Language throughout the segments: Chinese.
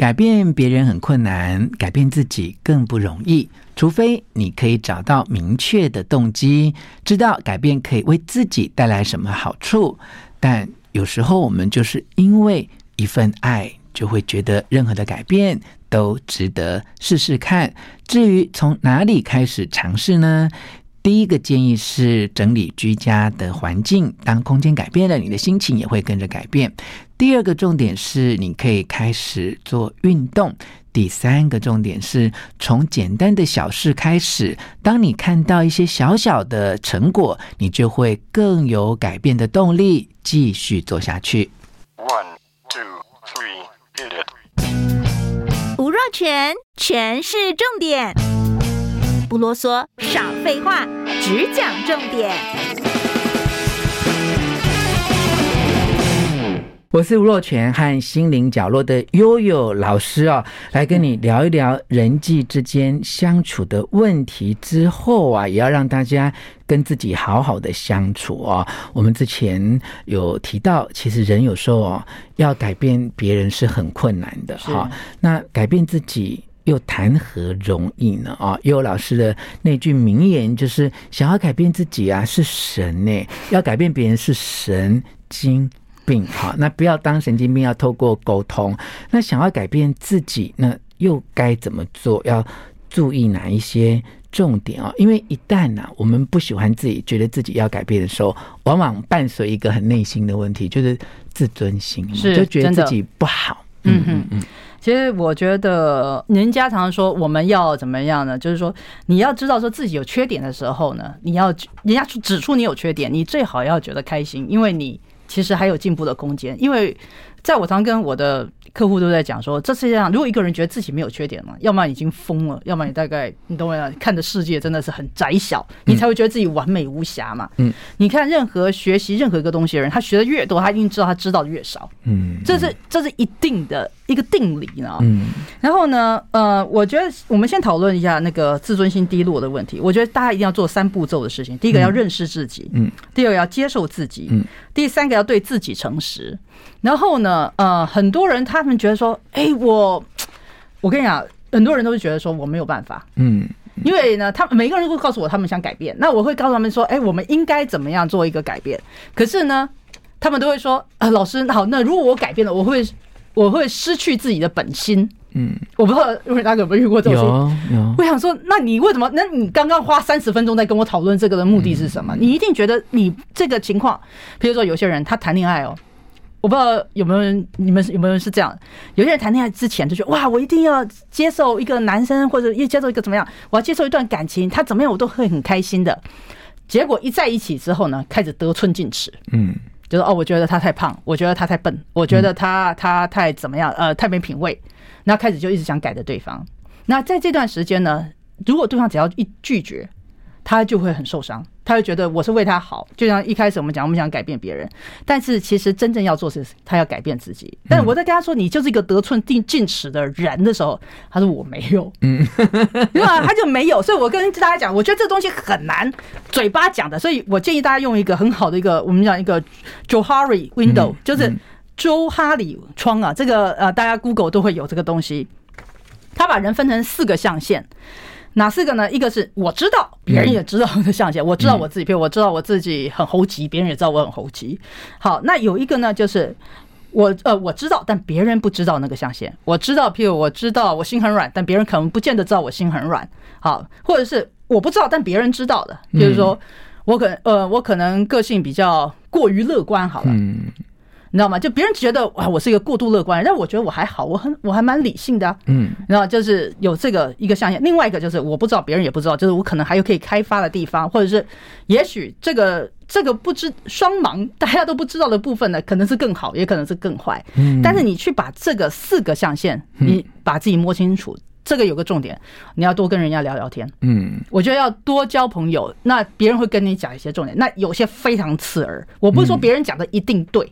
改变别人很困难，改变自己更不容易。除非你可以找到明确的动机，知道改变可以为自己带来什么好处。但有时候我们就是因为一份爱，就会觉得任何的改变都值得试试看。至于从哪里开始尝试呢？第一个建议是整理居家的环境，当空间改变了，你的心情也会跟着改变。第二个重点是你可以开始做运动。第三个重点是从简单的小事开始，当你看到一些小小的成果，你就会更有改变的动力，继续做下去。One, two, three, hit it. 吴若全，全是重点。不啰嗦，少废话，只讲重点。我是吴若权和心灵角落的悠悠老师啊，来跟你聊一聊人际之间相处的问题。之后啊，也要让大家跟自己好好的相处哦。我们之前有提到，其实人有时候哦，要改变别人是很困难的哈。那改变自己。又谈何容易呢？啊，悠悠老师的那句名言就是：想要改变自己啊，是神呢；要改变别人是神经病。好，那不要当神经病，要透过沟通。那想要改变自己，那又该怎么做？要注意哪一些重点啊？因为一旦呢，我们不喜欢自己，觉得自己要改变的时候，往往伴随一个很内心的问题，就是自尊心，是就觉得自己不好。嗯嗯嗯。其实我觉得，人家常常说我们要怎么样呢？就是说，你要知道说自己有缺点的时候呢，你要人家去指出你有缺点，你最好要觉得开心，因为你其实还有进步的空间。因为在我常跟我的客户都在讲说，这世界上如果一个人觉得自己没有缺点嘛，要么已经疯了，要么你大概你懂我呀，看的世界真的是很窄小，你才会觉得自己完美无瑕嘛。嗯，你看任何学习任何一个东西的人，他学的越多，他一定知道他知道的越少。嗯，这是这是一定的一个定理呢。嗯，然后呢，呃，我觉得我们先讨论一下那个自尊心低落的问题。我觉得大家一定要做三步骤的事情：第一个要认识自己，嗯，第二个要接受自己，嗯，第三个要对自己诚实。然后呢，呃，很多人他们觉得说，哎，我，我跟你讲，很多人都是觉得说我没有办法，嗯，因为呢，他们每个人都会告诉我他们想改变，那我会告诉他们说，哎，我们应该怎么样做一个改变？可是呢，他们都会说，呃，老师，好，那如果我改变了，我会，我会失去自己的本心，嗯，我不知道因为大家有没有遇过这种，有有。我想说，那你为什么？那你刚刚花三十分钟在跟我讨论这个的目的是什么？你一定觉得你这个情况，比如说有些人他谈恋爱哦。我不知道有没有人，你们有没有人是这样？有些人谈恋爱之前就觉得哇，我一定要接受一个男生，或者要接受一个怎么样？我要接受一段感情，他怎么样我都会很开心的。结果一在一起之后呢，开始得寸进尺，嗯，就是哦，我觉得他太胖，我觉得他太笨，我觉得他他太怎么样？呃，太没品味。那开始就一直想改的对方。那在这段时间呢，如果对方只要一拒绝，他就会很受伤。他就觉得我是为他好，就像一开始我们讲，我们想改变别人，但是其实真正要做的是他要改变自己。但我在跟他说你就是一个得寸进尺的人的时候，他说我没有，嗯，对吧？他就没有。所以我跟大家讲，我觉得这东西很难嘴巴讲的，所以我建议大家用一个很好的一个我们讲一个 Johari Window，就是周哈里窗啊，这个呃大家 Google 都会有这个东西，他把人分成四个象限。哪四个呢？一个是我知道，别人也知道的象限。我知道我自己，我知道我自己很猴急，别人也知道我很猴急。好，那有一个呢，就是我呃我知道，但别人不知道那个象限。我知道，譬如我知道我心很软，但别人可能不见得知道我心很软。好，或者是我不知道，但别人知道的，就是说我可呃我可能个性比较过于乐观。好了。你知道吗？就别人觉得哇，我是一个过度乐观，但我觉得我还好，我很我还蛮理性的，嗯，然后就是有这个一个象限。另外一个就是我不知道，别人也不知道，就是我可能还有可以开发的地方，或者是也许这个这个不知双盲，大家都不知道的部分呢，可能是更好，也可能是更坏。嗯，但是你去把这个四个象限，你把自己摸清楚，这个有个重点，你要多跟人家聊聊天。嗯，我觉得要多交朋友，那别人会跟你讲一些重点，那有些非常刺耳。我不是说别人讲的一定对。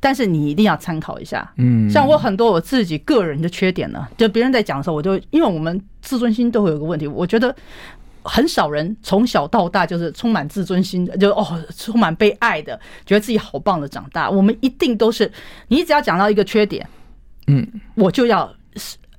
但是你一定要参考一下，嗯，像我很多我自己个人的缺点呢，就别人在讲的时候，我就因为我们自尊心都会有个问题，我觉得很少人从小到大就是充满自尊心的，就哦充满被爱的，觉得自己好棒的长大。我们一定都是，你只要讲到一个缺点，嗯，我就要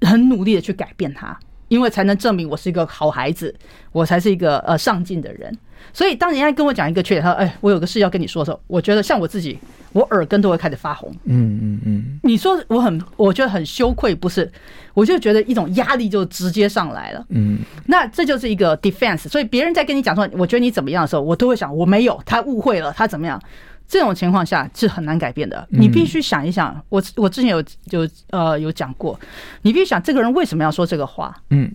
很努力的去改变它，因为才能证明我是一个好孩子，我才是一个呃上进的人。所以当人家跟我讲一个缺点，他说：“哎，我有个事要跟你说的时候，我觉得像我自己，我耳根都会开始发红。”嗯嗯嗯。你说我很，我觉得很羞愧，不是？我就觉得一种压力就直接上来了。嗯。那这就是一个 defense。所以别人在跟你讲说，我觉得你怎么样的时候，我都会想，我没有，他误会了，他怎么样？这种情况下是很难改变的。你必须想一想，我我之前有有呃有讲过，你必须想这个人为什么要说这个话？嗯。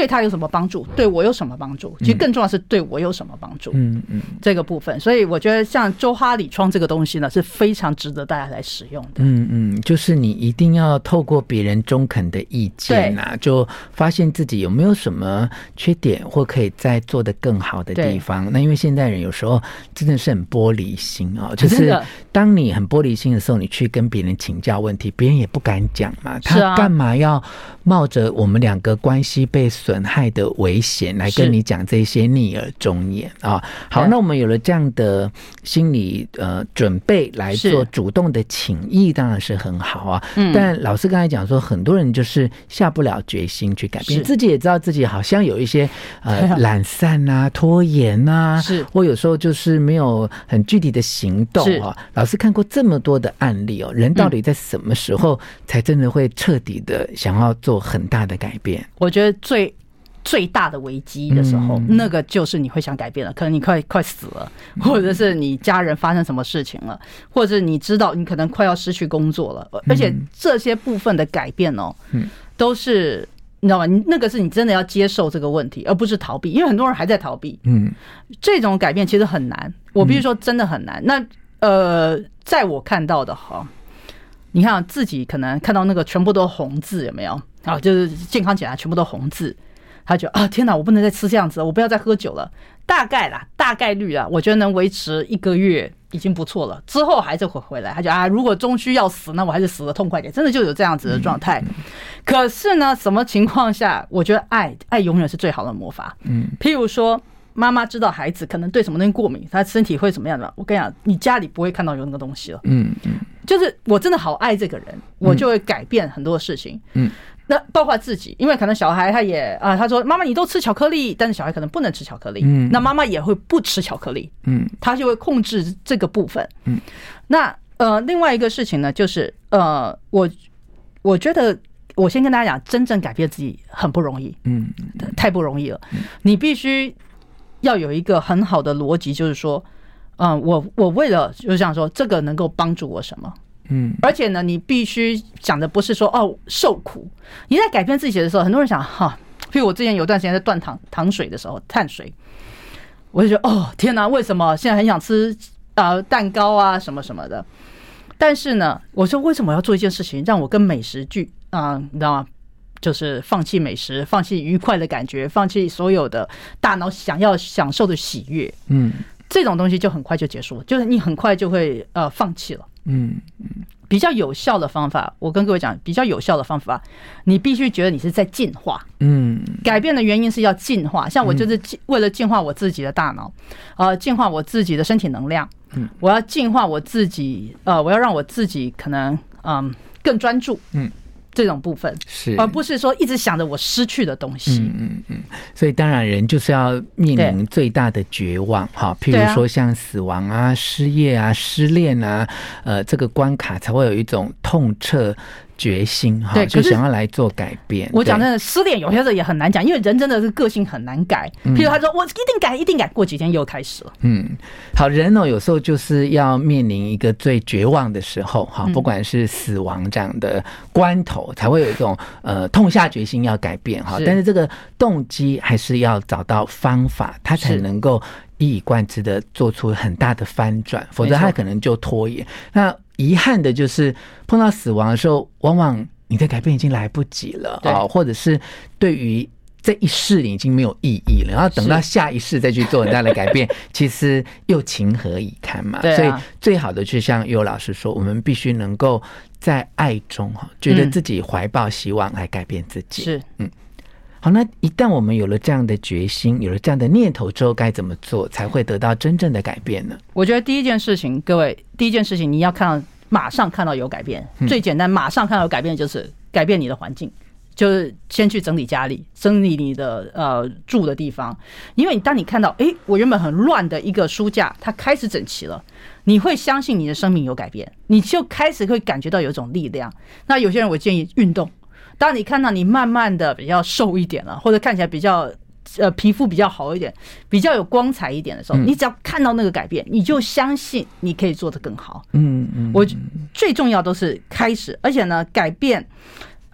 对他有什么帮助？对我有什么帮助？其实更重要是对我有什么帮助？嗯嗯，这个部分，所以我觉得像周哈里窗这个东西呢，是非常值得大家来使用的。嗯嗯，就是你一定要透过别人中肯的意见啊，就发现自己有没有什么缺点或可以再做的更好的地方。那因为现代人有时候真的是很玻璃心啊，就是当你很玻璃心的时候，你去跟别人请教问题，别人也不敢讲嘛。他干嘛要冒着我们两个关系被损害的危险来跟你讲这些逆耳忠言啊！好，那我们有了这样的心理呃准备来做主动的请益，当然是很好啊。嗯但老师刚才讲说，很多人就是下不了决心去改变，自己也知道自己好像有一些呃 懒散啊、拖延啊，是或有时候就是没有很具体的行动啊。老师看过这么多的案例哦，人到底在什么时候才真的会彻底的想要做很大的改变？我觉得最。最大的危机的时候，那个就是你会想改变了，可能你快快死了，或者是你家人发生什么事情了，或者是你知道你可能快要失去工作了，而且这些部分的改变哦，都是你知道吗？你那个是你真的要接受这个问题，而不是逃避，因为很多人还在逃避。嗯，这种改变其实很难，我必须说真的很难。那呃，在我看到的哈，你看自己可能看到那个全部都红字有没有？啊，就是健康检查全部都红字。他就啊，天哪，我不能再吃这样子了，我不要再喝酒了。大概啦，大概率啊，我觉得能维持一个月已经不错了。之后还是会回来。他就啊，如果终须要死，那我还是死的痛快点。真的就有这样子的状态。可是呢，什么情况下，我觉得爱爱永远是最好的魔法。嗯，譬如说，妈妈知道孩子可能对什么东西过敏，他身体会怎么样的？我跟你讲，你家里不会看到有那个东西了。嗯嗯，就是我真的好爱这个人，我就会改变很多事情。嗯。那包括自己，因为可能小孩他也啊，他说妈妈你都吃巧克力，但是小孩可能不能吃巧克力，嗯，那妈妈也会不吃巧克力，嗯，他就会控制这个部分，嗯，那呃另外一个事情呢，就是呃我我觉得我先跟大家讲，真正改变自己很不容易，嗯，太不容易了，你必须要有一个很好的逻辑，就是说，嗯，我我为了就是想说这个能够帮助我什么。嗯，而且呢，你必须讲的不是说哦受苦，你在改变自己的时候，很多人想哈，譬如我之前有段时间在断糖糖水的时候，碳水，我就觉得哦天哪，为什么现在很想吃啊、呃、蛋糕啊什么什么的？但是呢，我说为什么要做一件事情，让我跟美食剧啊、呃，你知道吗？就是放弃美食，放弃愉快的感觉，放弃所有的大脑想要享受的喜悦，嗯，这种东西就很快就结束了，就是你很快就会呃放弃了。嗯嗯，比较有效的方法，我跟各位讲，比较有效的方法，你必须觉得你是在进化。嗯，改变的原因是要进化，像我就是为了进化我自己的大脑，呃，进化我自己的身体能量。嗯，我要进化我自己，呃，我要让我自己可能嗯更专注。嗯。这种部分是，而不是说一直想着我失去的东西。嗯嗯嗯。所以当然，人就是要面临最大的绝望哈，譬如说像死亡啊、失业啊、失恋啊，呃，这个关卡才会有一种痛彻。决心哈，就想要来做改变。我讲真的，失恋有些时候也很难讲，因为人真的是个性很难改。譬如他说我一定改，一定改，过几天又开始了。嗯，好，人哦，有时候就是要面临一个最绝望的时候哈，不管是死亡这样的关头，才会有一种呃痛下决心要改变哈。但是这个动机还是要找到方法，他才能够一以贯之的做出很大的翻转，否则他可能就拖延。那遗憾的就是碰到死亡的时候，往往你的改变已经来不及了啊，或者是对于这一世已经没有意义了，然后等到下一世再去做很大的改变，其实又情何以堪嘛？所以最好的就像悠悠老师说，我们必须能够在爱中哈，觉得自己怀抱希望来改变自己。是，嗯。好，那一旦我们有了这样的决心，有了这样的念头之后，该怎么做才会得到真正的改变呢？我觉得第一件事情，各位，第一件事情你要看到，马上看到有改变。最简单，马上看到有改变就是改变你的环境，就是先去整理家里，整理你的呃住的地方。因为你当你看到，诶，我原本很乱的一个书架，它开始整齐了，你会相信你的生命有改变，你就开始会感觉到有一种力量。那有些人我建议运动，当你看到你慢慢的比较瘦一点了，或者看起来比较。呃，皮肤比较好一点，比较有光彩一点的时候，你只要看到那个改变，你就相信你可以做得更好。嗯嗯，我最重要都是开始，而且呢，改变，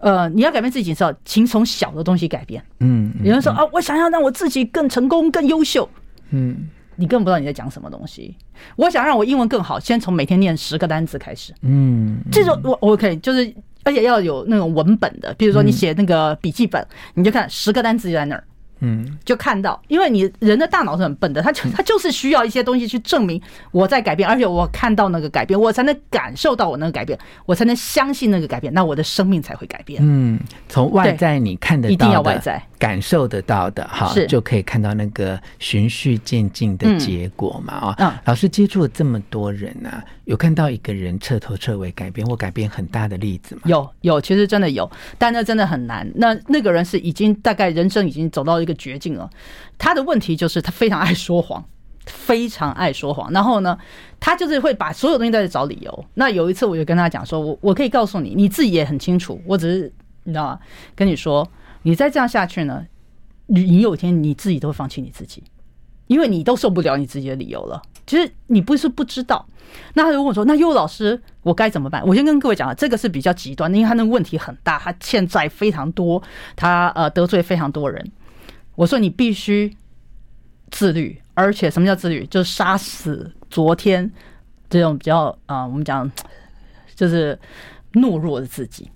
呃，你要改变自己的时候，请从小的东西改变。嗯，有人说啊，我想要让我自己更成功、更优秀。嗯，你根本不知道你在讲什么东西。我想让我英文更好，先从每天念十个单词开始。嗯，这种我我可以就是，而且要有那种文本的，比如说你写那个笔记本，你就看十个单词就在那儿。嗯，就看到，因为你人的大脑是很笨的，他就他就是需要一些东西去证明我在改变，而且我看到那个改变，我才能感受到我那个改变，我才能相信那个改变，那我的生命才会改变。嗯，从外在你看得到的，一定要外在感受得到的，哈，就可以看到那个循序渐进的结果嘛。啊，嗯，老师接触了这么多人啊，有看到一个人彻头彻尾改变或改变很大的例子吗？有，有，其实真的有，但那真的很难。那那个人是已经大概人生已经走到一个绝境了。他的问题就是他非常爱说谎，非常爱说谎。然后呢，他就是会把所有东西都在找理由。那有一次我就跟他讲说，我我可以告诉你，你自己也很清楚，我只是你知道吗？跟你说。你再这样下去呢，你有一天你自己都会放弃你自己，因为你都受不了你自己的理由了。其实你不是不知道。那他如果说，那悠悠老师，我该怎么办？我先跟各位讲了，这个是比较极端的，因为他那个问题很大，他欠债非常多，他呃得罪非常多人。我说你必须自律，而且什么叫自律？就是杀死昨天这种比较啊、我们讲就是懦弱的自己。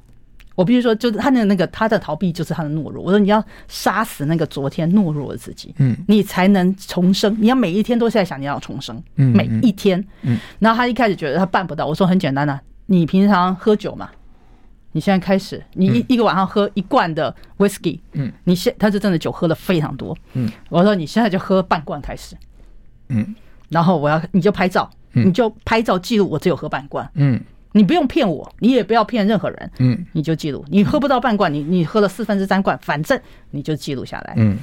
我必须说，就是他的那个他的逃避，就是他的懦弱。我说你要杀死那个昨天懦弱的自己，嗯，你才能重生。你要每一天都在想你要重生，嗯，每一天，嗯。然后他一开始觉得他办不到，我说很简单呐，你平常喝酒嘛，你现在开始，你一一个晚上喝一罐的 whisky，嗯，你现他是真的酒喝了非常多，嗯。我说你现在就喝半罐开始，嗯。然后我要你就拍照，你就拍照记录我只有喝半罐，嗯。你不用骗我，你也不要骗任何人，嗯，你就记录，你喝不到半罐，你你喝了四分之三罐，反正你就记录下来，嗯，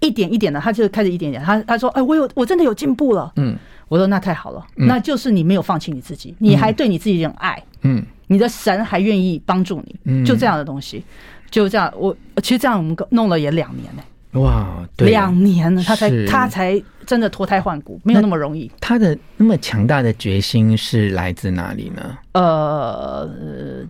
一点一点的，他就开始一点点，他他说，哎，我有，我真的有进步了，嗯，我说那太好了，那就是你没有放弃你自己，你还对你自己有爱，嗯，你的神还愿意帮助你，嗯，就这样的东西，就这样，我其实这样我们弄了也两年呢。哇，两年了，他才他才真的脱胎换骨，没有那么容易。他的那么强大的决心是来自哪里呢？呃，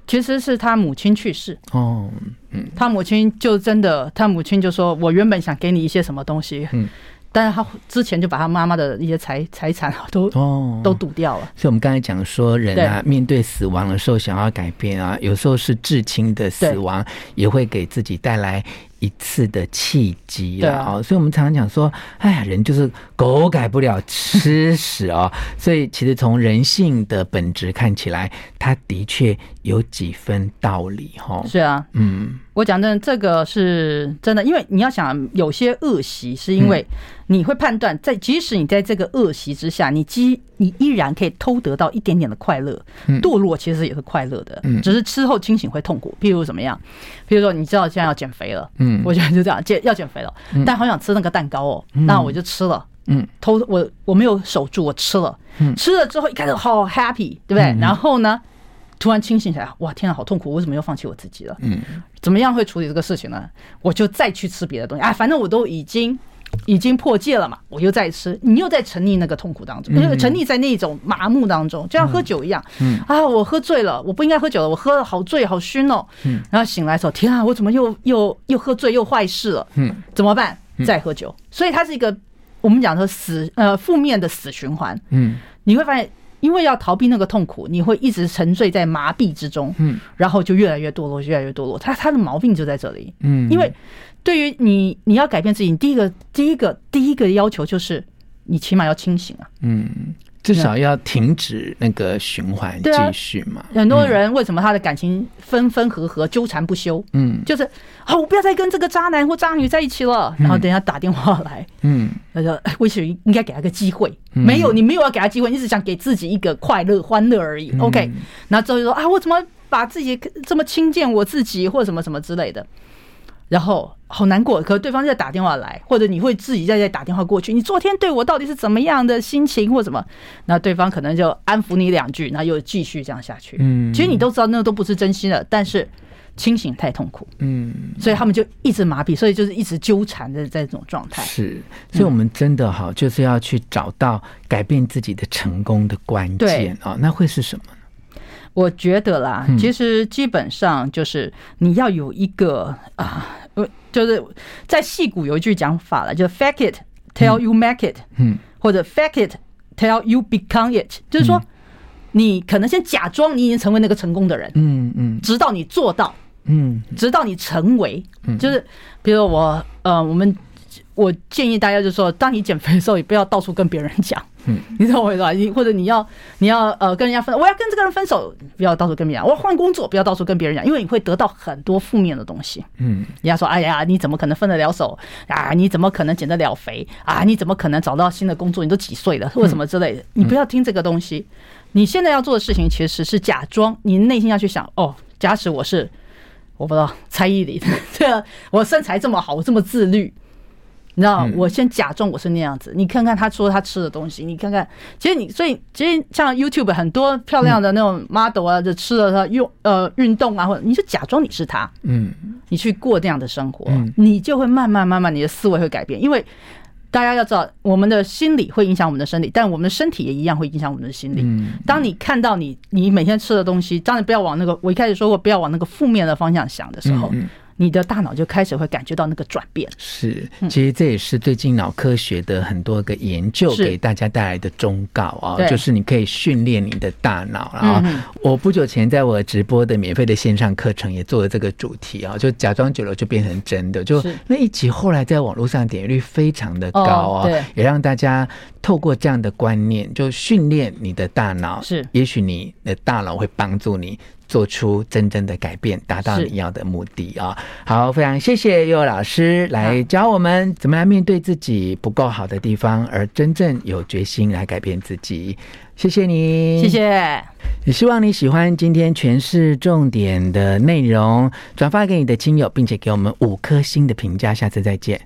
其实是他母亲去世哦，嗯，他母亲就真的，他母亲就说：“我原本想给你一些什么东西。”嗯。但是他之前就把他妈妈的一些财财产都哦都赌掉了。所以，我们刚才讲说，人啊面对死亡的时候，想要改变啊，有时候是至亲的死亡，也会给自己带来一次的契机了啊。所以我们常常讲说，哎呀，人就是狗改不了吃屎哦。所以，其实从人性的本质看起来，他的确有几分道理哈。是啊，嗯。我讲的这个是真的，因为你要想，有些恶习是因为你会判断，在即使你在这个恶习之下，你依你依然可以偷得到一点点的快乐。堕落其实也是快乐的，只是吃后清醒会痛苦。譬如怎么样？譬如说，你知道现在要减肥了，嗯，我觉得就这样，减要减肥了，但好想吃那个蛋糕哦，那我就吃了，嗯，偷我我没有守住，我吃了，吃了之后一开始好 happy，对不对？然后呢？突然清醒起来，哇，天啊，好痛苦！我为什么又放弃我自己了？嗯，怎么样会处理这个事情呢？我就再去吃别的东西，哎，反正我都已经已经破戒了嘛，我又再吃，你又在沉溺那个痛苦当中，嗯、沉溺在那种麻木当中，就像喝酒一样。嗯啊，我喝醉了，我不应该喝酒了，我喝了好醉好熏哦。嗯，然后醒来的时候，天啊，我怎么又又又喝醉又坏事了？嗯，怎么办？再喝酒，所以它是一个我们讲的死呃负面的死循环。嗯，你会发现。因为要逃避那个痛苦，你会一直沉醉在麻痹之中，嗯，然后就越来越堕落，越来越堕落。他他的毛病就在这里，嗯，因为对于你，你要改变自己，你第一个第一个第一个要求就是你起码要清醒啊，嗯。至少要停止那个循环继续嘛。很多人为什么他的感情分分合合纠缠不休？嗯，就是啊，我不要再跟这个渣男或渣女在一起了。然后等下打电话来，嗯，他说为什么应该给他个机会？没有，你没有要给他机会，你只想给自己一个快乐欢乐而已。OK，然后之后就说啊，我怎么把自己这么轻贱我自己，或者什么什么之类的。然后好难过，可是对方在打电话来，或者你会自己在在打电话过去。你昨天对我到底是怎么样的心情，或什么？那对方可能就安抚你两句，然后又继续这样下去。嗯，其实你都知道，那都不是真心的，但是清醒太痛苦。嗯，所以他们就一直麻痹，所以就是一直纠缠的在这种状态。是，所以我们真的哈，就是要去找到改变自己的成功的关键啊，那会是什么？我觉得啦，其实基本上就是你要有一个啊，就是在戏骨有一句讲法了，就 fake it till you make it，嗯，或者 fake it till you become it，就是说你可能先假装你已经成为那个成功的人，嗯嗯，直到你做到，嗯，直到你成为，就是比如我呃，我们我建议大家就是说，当你减肥的时候，也不要到处跟别人讲。嗯，你知道我意思吧？你或者你要你要呃跟人家分，我要跟这个人分手，不要到处跟别人讲；我要换工作，不要到处跟别人讲，因为你会得到很多负面的东西。嗯，人家说：“哎呀，你怎么可能分得了手啊？你怎么可能减得了肥啊？你怎么可能找到新的工作？你都几岁了，或者什么之类的？你不要听这个东西。你现在要做的事情其实是假装，你内心要去想：哦，假使我是我不知道蔡依林，这我身材这么好，我这么自律。”你知道，我先假装我是那样子，你看看他说他吃的东西，你看看，其实你所以其实像 YouTube 很多漂亮的那种 model 啊，就吃的他用呃运动啊，或者你就假装你是他，嗯，你去过这样的生活，你就会慢慢慢慢你的思维会改变，因为大家要知道，我们的心理会影响我们的生理，但我们的身体也一样会影响我们的心理。当你看到你你每天吃的东西，当你不要往那个我一开始说过不要往那个负面的方向想的时候。你的大脑就开始会感觉到那个转变。是，其实这也是最近脑科学的很多个研究给大家带来的忠告啊，就是你可以训练你的大脑。然后我不久前在我直播的免费的线上课程也做了这个主题啊，就假装久了就变成真的。就那一集后来在网络上点击率非常的高啊，也让大家透过这样的观念，就训练你的大脑。是，也许你的大脑会帮助你。做出真正的改变，达到你要的目的啊！好，非常谢谢悠悠老师来教我们怎么样面对自己不够好的地方，而真正有决心来改变自己。谢谢你，谢谢。也希望你喜欢今天全市重点的内容，转发给你的亲友，并且给我们五颗星的评价。下次再见。